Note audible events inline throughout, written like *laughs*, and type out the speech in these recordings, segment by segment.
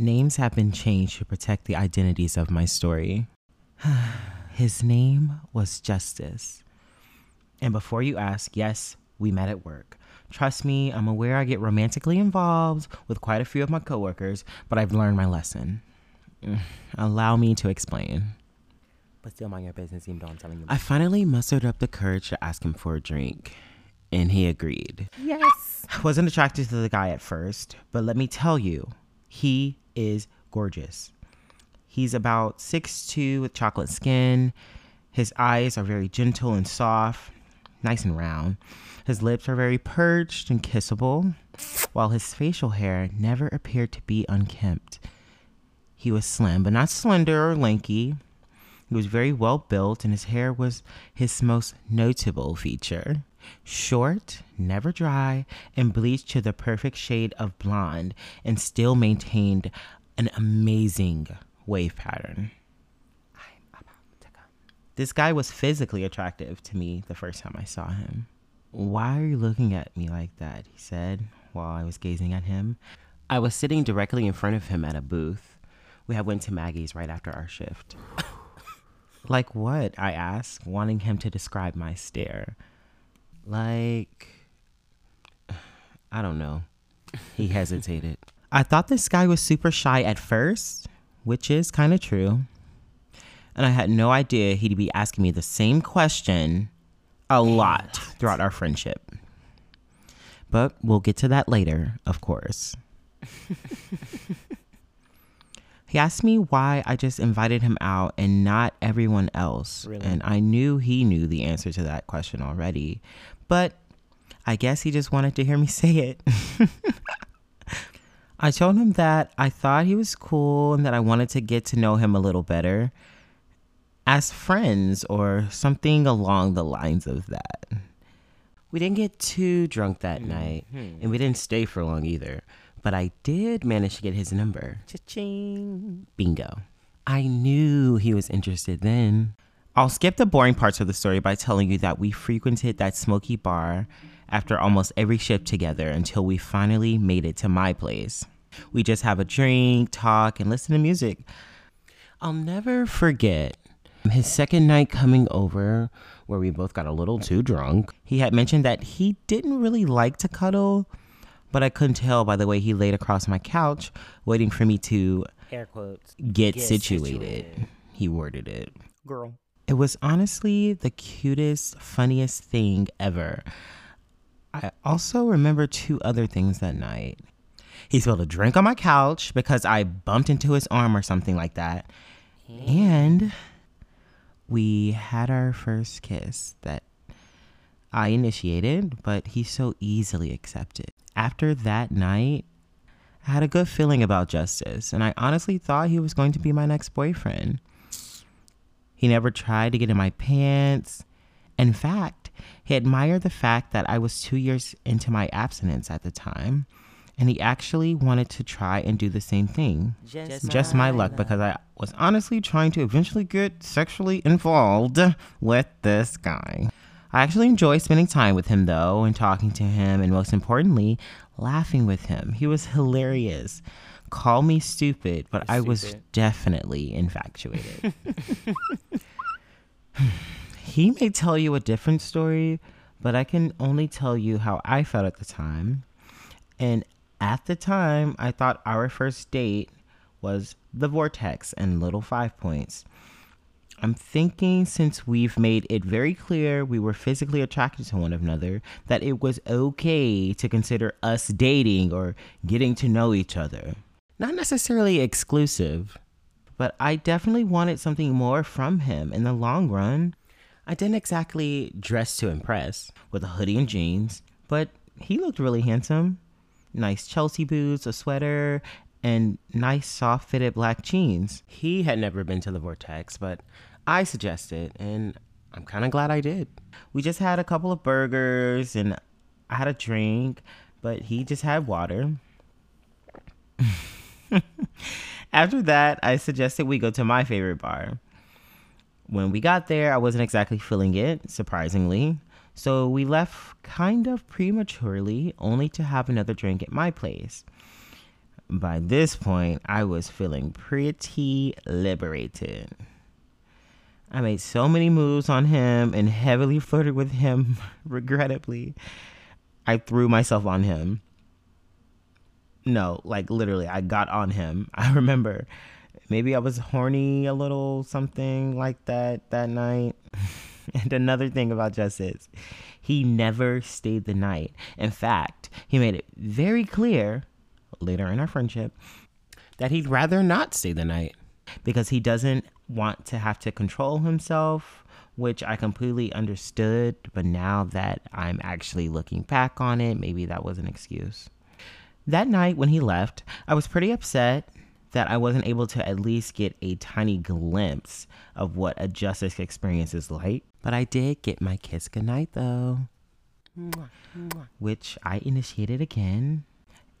Names have been changed to protect the identities of my story. *sighs* His name was Justice. And before you ask, yes, we met at work. Trust me, I'm aware I get romantically involved with quite a few of my coworkers, but I've learned my lesson. *sighs* Allow me to explain. But still mind your business, even though I'm telling you. I finally mustered up the courage to ask him for a drink, and he agreed. yes. I wasn't attracted to the guy at first, but let me tell you, he is gorgeous. He's about 6'2 with chocolate skin. His eyes are very gentle and soft, nice and round. His lips are very perched and kissable, while his facial hair never appeared to be unkempt. He was slim, but not slender or lanky. He was very well built, and his hair was his most notable feature. Short, never dry, and bleached to the perfect shade of blonde, and still maintained an amazing wave pattern. I'm about to come. This guy was physically attractive to me the first time I saw him. Why are you looking at me like that? He said while I was gazing at him. I was sitting directly in front of him at a booth. We had went to Maggie's right after our shift. *laughs* like what? I asked, wanting him to describe my stare. Like *sighs* I don't know. He *laughs* hesitated. I thought this guy was super shy at first, which is kind of true. And I had no idea he'd be asking me the same question a lot throughout our friendship. But we'll get to that later, of course. *laughs* he asked me why I just invited him out and not everyone else. Really? And I knew he knew the answer to that question already. But I guess he just wanted to hear me *laughs* say it. I told him that I thought he was cool and that I wanted to get to know him a little better as friends or something along the lines of that. We didn't get too drunk that mm-hmm. night and we didn't stay for long either, but I did manage to get his number. Cha-ching. Bingo. I knew he was interested then. I'll skip the boring parts of the story by telling you that we frequented that smoky bar after almost every shift together until we finally made it to my place. We just have a drink, talk, and listen to music. I'll never forget his second night coming over, where we both got a little too drunk. He had mentioned that he didn't really like to cuddle, but I couldn't tell by the way he laid across my couch, waiting for me to Air quotes. get, Get situated. situated. He worded it. Girl. It was honestly the cutest, funniest thing ever. I also remember two other things that night. He spilled a drink on my couch because I bumped into his arm or something like that. And we had our first kiss that I initiated, but he so easily accepted. After that night, I had a good feeling about Justice, and I honestly thought he was going to be my next boyfriend. He never tried to get in my pants. In fact, he admired the fact that I was two years into my abstinence at the time, and he actually wanted to try and do the same thing. Just, Just my luck because I was honestly trying to eventually get sexually involved with this guy. I actually enjoy spending time with him though and talking to him and most importantly, laughing with him. He was hilarious. Call me stupid, but I was Stupid. definitely infatuated. *laughs* he may tell you a different story, but I can only tell you how I felt at the time. And at the time, I thought our first date was the vortex and little five points. I'm thinking since we've made it very clear we were physically attracted to one another, that it was okay to consider us dating or getting to know each other. Not necessarily exclusive, but I definitely wanted something more from him in the long run. I didn't exactly dress to impress with a hoodie and jeans, but he looked really handsome. Nice Chelsea boots, a sweater, and nice soft fitted black jeans. He had never been to the Vortex, but I suggested, and I'm kind of glad I did. We just had a couple of burgers and I had a drink, but he just had water. *laughs* After that, I suggested we go to my favorite bar. When we got there, I wasn't exactly feeling it, surprisingly. So we left kind of prematurely, only to have another drink at my place. by this point, I was feeling pretty liberated. I made so many moves on him and heavily flirted with him, *laughs* regrettably. I threw myself on him. No, like literally, I got on him. *laughs* I remember maybe I was horny a little, something like that that night. *laughs* and another thing about Justice, he never stayed the night. In fact, he made it very clear later in our friendship that he'd rather not stay the night because he doesn't want to have to control himself, which I completely understood. But now that I'm actually looking back on it, maybe that was an excuse. That night when he left, I was pretty upset that I wasn't able to at least get a tiny glimpse of what a justice experience is like. But I did get my kiss goodnight though, which I initiated again,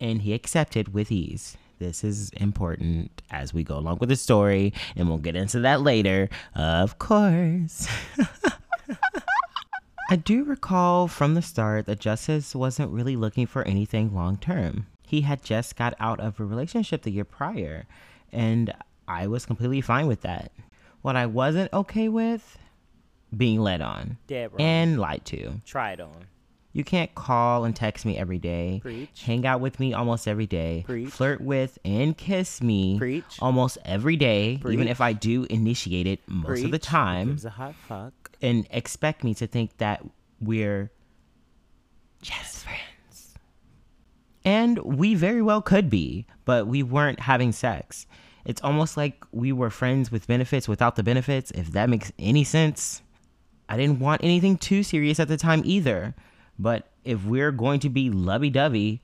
and he accepted with ease. This is important as we go along with the story, and we'll get into that later, of course. *laughs* I do recall from the start that Justice wasn't really looking for anything long term. He had just got out of a relationship the year prior, and I was completely fine with that. What I wasn't okay with, being led on Dead wrong. and lied to. Try it on. You can't call and text me every day, Preach. hang out with me almost every day, Preach. flirt with and kiss me Preach. almost every day, even if I do initiate it most of the time, Gives a hot fuck. and expect me to think that we're just friends. And we very well could be, but we weren't having sex. It's almost like we were friends with benefits without the benefits, if that makes any sense. I didn't want anything too serious at the time either. But if we're going to be lovey dovey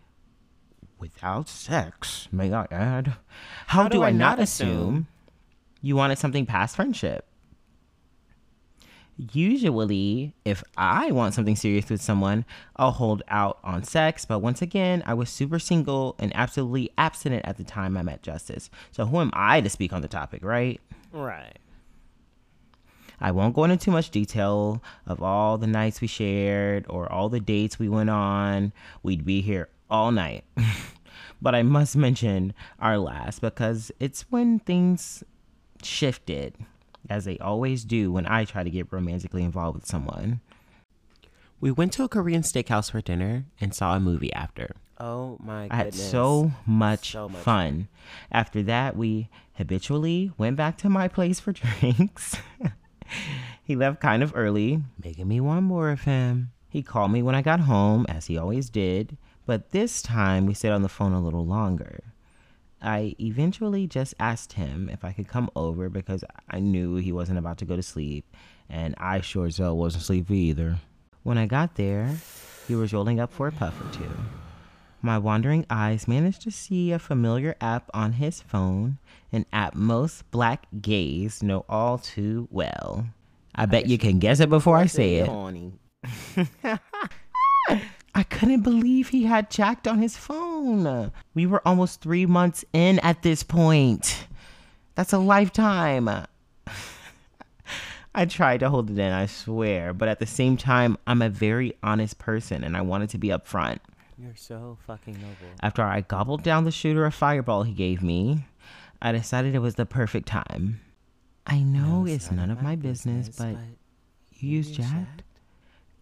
without sex, may I add, how, do, I, not assume you wanted something past friendship? Usually, if I want something serious with someone, I'll hold out on sex. But once again, I was super single and absolutely abstinent at the time I met Justice. So who am I to speak on the topic, right? Right. I won't go into too much detail of all the nights we shared or all the dates we went on. We'd be here all night. *laughs* but I must mention our last because it's when things shifted, as they always do when I try to get romantically involved with someone. We went to a Korean steakhouse for dinner and saw a movie after. Oh my I had so much, So much fun. After that, we habitually went back to my place for *laughs* drinks. He left kind of early, making me want more of him. He called me when I got home, as he always did, but this time we stayed on the phone a little longer. I eventually just asked him if I could come over because I knew he wasn't about to go to sleep, and I sure as hell wasn't sleepy either. When I got there, he was rolling up for a puff or two. My wandering eyes managed to see a familiar app on his phone, an app most black gays know all too well. I bet you can guess it before I say it. *laughs* I couldn't believe he had Jack'd on his phone. We were almost three months in at this point. That's a lifetime. *laughs* I tried to hold it in, I swear, but at the same time, I'm a very honest person and I wanted to be upfront. You're so fucking noble. After I gobbled down the shooter of fireball he gave me, I decided it was the perfect time. I know it's none of my business, but you used Jack?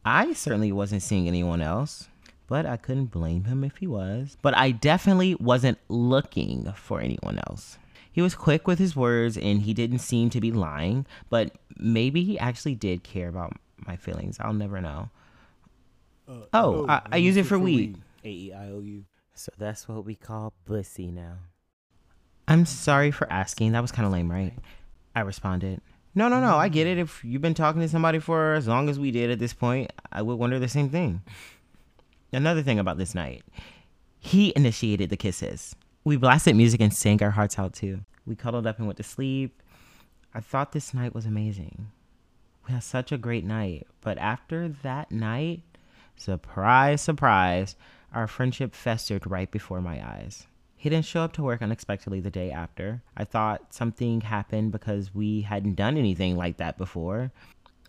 I certainly wasn't seeing anyone else, but I couldn't blame him if he was. But I definitely wasn't looking for anyone else. He was quick with his words and he didn't seem to be lying, but maybe he actually did care about my feelings. I'll never know. Uh, oh, oh, I, I use it for weed. A E I O U. So that's what we call pussy now. I'm sorry for asking. That was kind of lame, right? I responded. No, no, no. I get it. If you've been talking to somebody for as long as we did at this point, I would wonder the same thing. Another thing about this night, he initiated the kisses. We blasted music and sang our hearts out too. We cuddled up and went to sleep. I thought this night was amazing. We had such a great night. But after that night, surprise, surprise, our friendship festered right before my eyes. He didn't show up to work unexpectedly the day after. I thought something happened because we hadn't done anything like that before.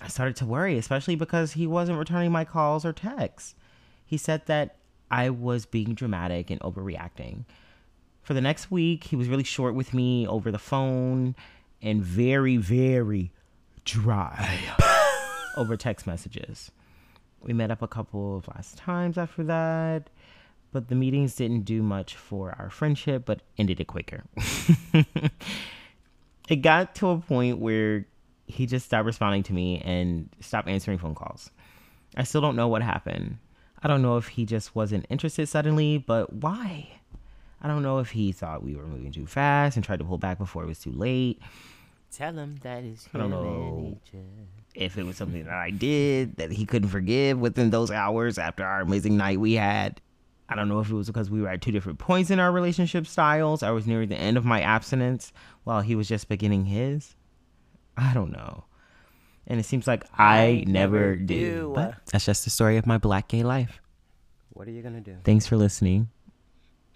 I started to worry, especially because he wasn't returning my calls or texts. He said that I was being dramatic and overreacting. For the next week, he was really short with me over the phone and very, very dry *laughs* over text messages. We met up a couple of last times after that, but the meetings didn't do much for our friendship, but ended it quicker. *laughs* it got to a point where he just stopped responding to me and stopped answering phone calls. I still don't know what happened. I don't know if he just wasn't interested suddenly, but why? I don't know if he thought we were moving too fast and tried to pull back before it was too late. Tell him that it's I don't human know. nature. If it was something that I did that he couldn't forgive within those hours after our amazing night we had. I don't know if it was because we were at two different points in our relationship styles. I was nearing the end of my abstinence while he was just beginning his. I don't know. And it seems like I, I never, do. do. But that's just the story of my black gay life. What are you gonna do? Thanks for listening. *laughs*